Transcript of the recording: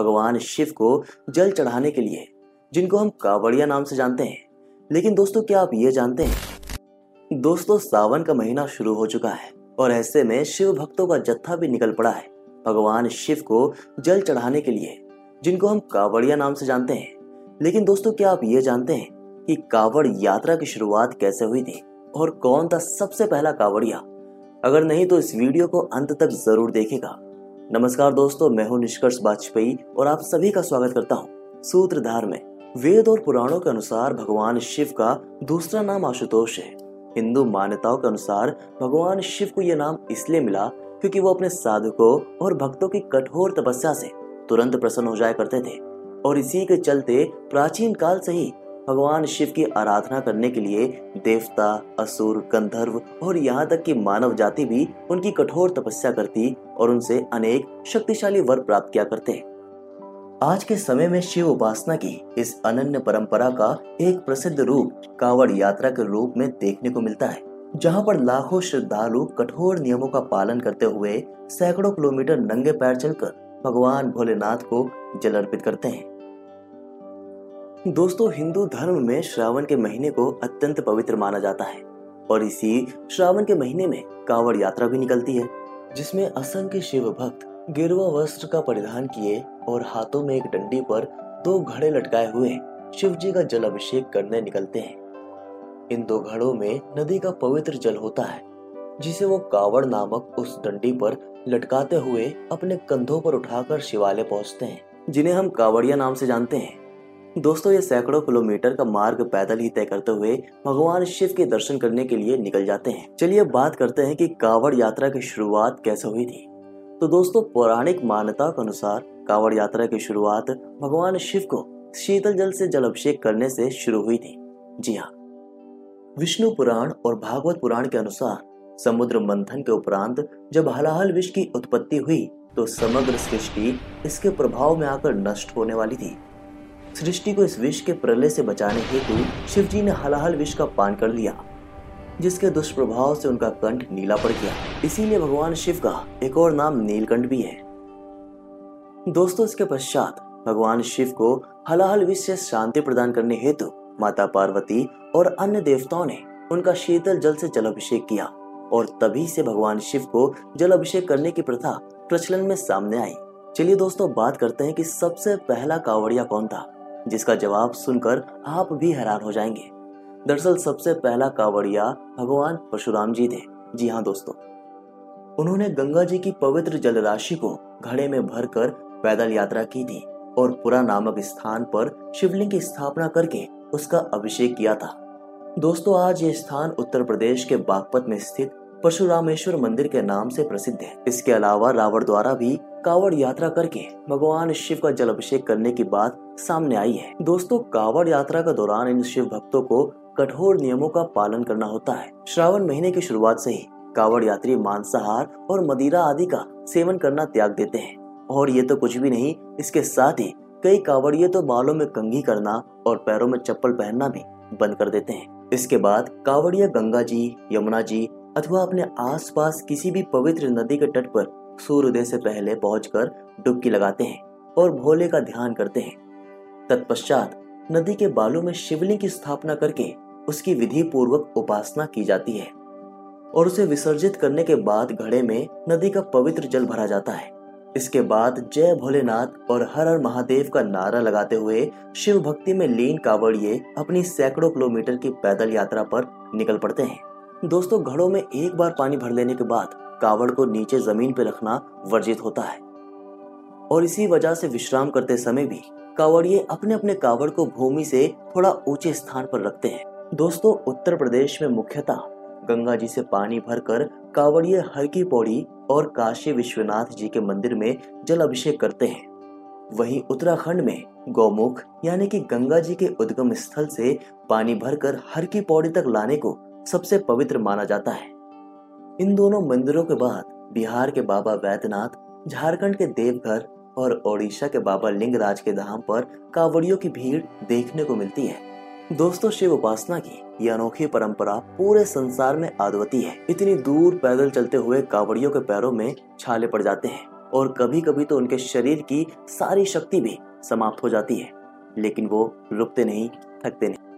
भगवान शिव को जल चढ़ाने के लिए, जिनको हम कावड़िया नाम से जानते हैं। लेकिन दोस्तों, क्या आप ये जानते हैं? दोस्तों, सावन का महीना शुरू हो चुका है और ऐसे में शिव भक्तों का जत्था भी निकल पड़ा है। भगवान शिव को जल चढ़ाने के लिए, जिनको हम कावड़िया नाम से जानते हैं। लेकिन दोस्तों, क्या आप ये जानते हैं कि कावड़ यात्रा की शुरुआत कैसे हुई थी और कौन था सबसे पहला कावड़िया? अगर नहीं तो इस वीडियो को अंत तक ज़रूर देखेगा नमस्कार दोस्तों, मैं हूँ निष्कर्ष वाजपेयी और आप सभी का स्वागत करता हूँ सूत्रधार में। वेद और पुराणों के अनुसार भगवान शिव का दूसरा नाम आशुतोष है। हिंदू मान्यताओं के अनुसार भगवान शिव को यह नाम इसलिए मिला क्योंकि वो अपने साधकों और भक्तों की कठोर तपस्या से तुरंत प्रसन्न हो जाया करते थे। और इसी के चलते प्राचीन काल से ही भगवान शिव की आराधना करने के लिए देवता, असुर, गंधर्व और यहाँ तक कि मानव जाति भी उनकी कठोर तपस्या करती और उनसे अनेक शक्तिशाली वर प्राप्त किया करते आज के समय में शिव उपासना की इस अनन्य परंपरा का एक प्रसिद्ध रूप कावड़ यात्रा के रूप में देखने को मिलता है, जहाँ पर लाखों श्रद्धालु कठोर नियमों का पालन करते हुए सैकड़ों किलोमीटर नंगे पैर चलकर भगवान भोलेनाथ को जल अर्पित करते हैं। दोस्तों, हिंदू धर्म में श्रावण के महीने को अत्यंत पवित्र माना जाता है और इसी श्रावण के महीने में कांवड़ यात्रा भी निकलती है, जिसमें असंख्य शिव भक्त गिरवा वस्त्र का परिधान किए और हाथों में एक डंडी पर दो घड़े लटकाए हुए शिव जी का जल अभिषेक करने निकलते हैं। इन दो घड़ों में नदी का पवित्र जल होता है, जिसे वो कावड़ नामक उस डंडी पर लटकाते हुए अपने कंधों पर उठाकर शिवालय पहुँचते हैं, जिन्हें हम कावड़िया नाम से जानते हैं। दोस्तों, ये सैकड़ों किलोमीटर का मार्ग पैदल ही तय करते हुए भगवान शिव के दर्शन करने के लिए निकल जाते हैं। चलिए बात करते हैं कि कावड़ यात्रा की शुरुआत कैसे हुई थी। तो दोस्तों, पौराणिक मान्यता के अनुसार कावड़ यात्रा की शुरुआत भगवान शिव को शीतल जल से जल अभिषेक करने से शुरू हुई थी। जी हाँ। विष्णु पुराण और भागवत पुराण के अनुसार समुद्र मंथन के उपरांत जब हलाहल विष की उत्पत्ति हुई तो समग्र सृष्टि इसके प्रभाव में आकर नष्ट होने वाली थी। सृष्टि को इस विष के प्रलय से बचाने हेतु शिव जी ने हलाहल विष का पान कर लिया, जिसके दुष्प्रभाव से उनका कंठ नीला पड़ गया। इसीलिए भगवान शिव का एक और नाम नीलकंठ भी है। दोस्तों, इसके पश्चात भगवान शिव को हलाहल विष से शांति प्रदान करने हेतु माता पार्वती और अन्य देवताओं ने उनका शीतल जल से जल अभिषेक किया और तभी से भगवान शिव को जल अभिषेक करने की प्रथा प्रचलन में सामने आई। चलिए दोस्तों, बात करते हैं कि सबसे पहला कावड़िया कौन था? जिसका जवाब सुनकर आप भी हैरान हो जाएँगे। दरअसल सबसे पहला कावड़िया भगवान परशुराम जी थे। जी हाँ दोस्तों। उन्होंने गंगा जी की पवित्र जल राशि को घड़े में भरकर पैदल यात्रा की थी और पुरा नामक स्थान पर शिवलिंग की स्थापना करके उसका अभिषेक किया था। दोस्तों, आज ये स्थान उत्तर प्रदेश के बागपत में स्थित परशुरामेश्वर मंदिर के नाम से प्रसिद्ध है। इसके अलावा रावण द्वारा भी कावड़ यात्रा करके भगवान शिव का जल अभिषेक करने की बात सामने आई है। दोस्तों, कावड़ यात्रा के दौरान इन शिव भक्तों को कठोर नियमों का पालन करना होता है। श्रावण महीने की शुरुआत से ही कावड़ यात्री मांसाहार और मदिरा आदि का सेवन करना त्याग देते हैं। और ये तो कुछ भी नहीं, इसके साथ ही कई कावड़िए तो बालों में कंघी करना और पैरों में चप्पल पहनना भी बंद कर देते हैं। इसके बाद कावड़िया गंगा जी, यमुना जी अथवा अपने आसपास किसी भी पवित्र नदी के तट पर सूर्योदय से पहले पहुंचकर डुबकी लगाते हैं और भोले का ध्यान करते हैं। तत्पश्चात नदी के बालों में शिवलिंग की स्थापना करके उसकी विधि पूर्वक उपासना की जाती है और उसे विसर्जित करने के बाद घड़े में नदी का पवित्र जल भरा जाता है। इसके बाद जय भोलेनाथ और हर हर महादेव का नारा लगाते हुए शिव भक्ति में लीन कावड़िए अपनी सैकड़ों किलोमीटर की पैदल यात्रा पर निकल पड़ते हैं। दोस्तों, घड़ों में एक बार पानी भर लेने के बाद कावड़ को नीचे ज़मीन पर रखना वर्जित होता है। और इसी वजह से विश्राम करते समय भी कावड़िए अपने अपने कावड़ को भूमि से थोड़ा ऊँचे स्थान पर रखते हैं। दोस्तों, उत्तर प्रदेश में मुख्यतः गंगा जी से पानी भरकर कांवड़िए हर की पौड़ी और काशी विश्वनाथ जी के मंदिर में जल अभिषेक करते हैं। वहीं उत्तराखंड में गौमुख, यानी कि गंगा जी के उद्गम स्थल से पानी भरकर हर की पौड़ी तक लाने को सबसे पवित्र माना जाता है। इन दोनों मंदिरों के बाद बिहार के बाबा वैद्यनाथ झारखंड के देवघर और ओडिशा के बाबा लिंगराज के धाम पर कावड़ियों की भीड़ देखने को मिलती है। दोस्तों, शिव उपासना की यह अनोखी परंपरा पूरे संसार में आदवती है। इतनी दूर पैदल चलते हुए कावड़ियों के पैरों में छाले पड़ जाते हैं और कभी कभी तो उनके शरीर की सारी शक्ति भी समाप्त हो जाती है। लेकिन वो रुकते नहीं, थकते नहीं।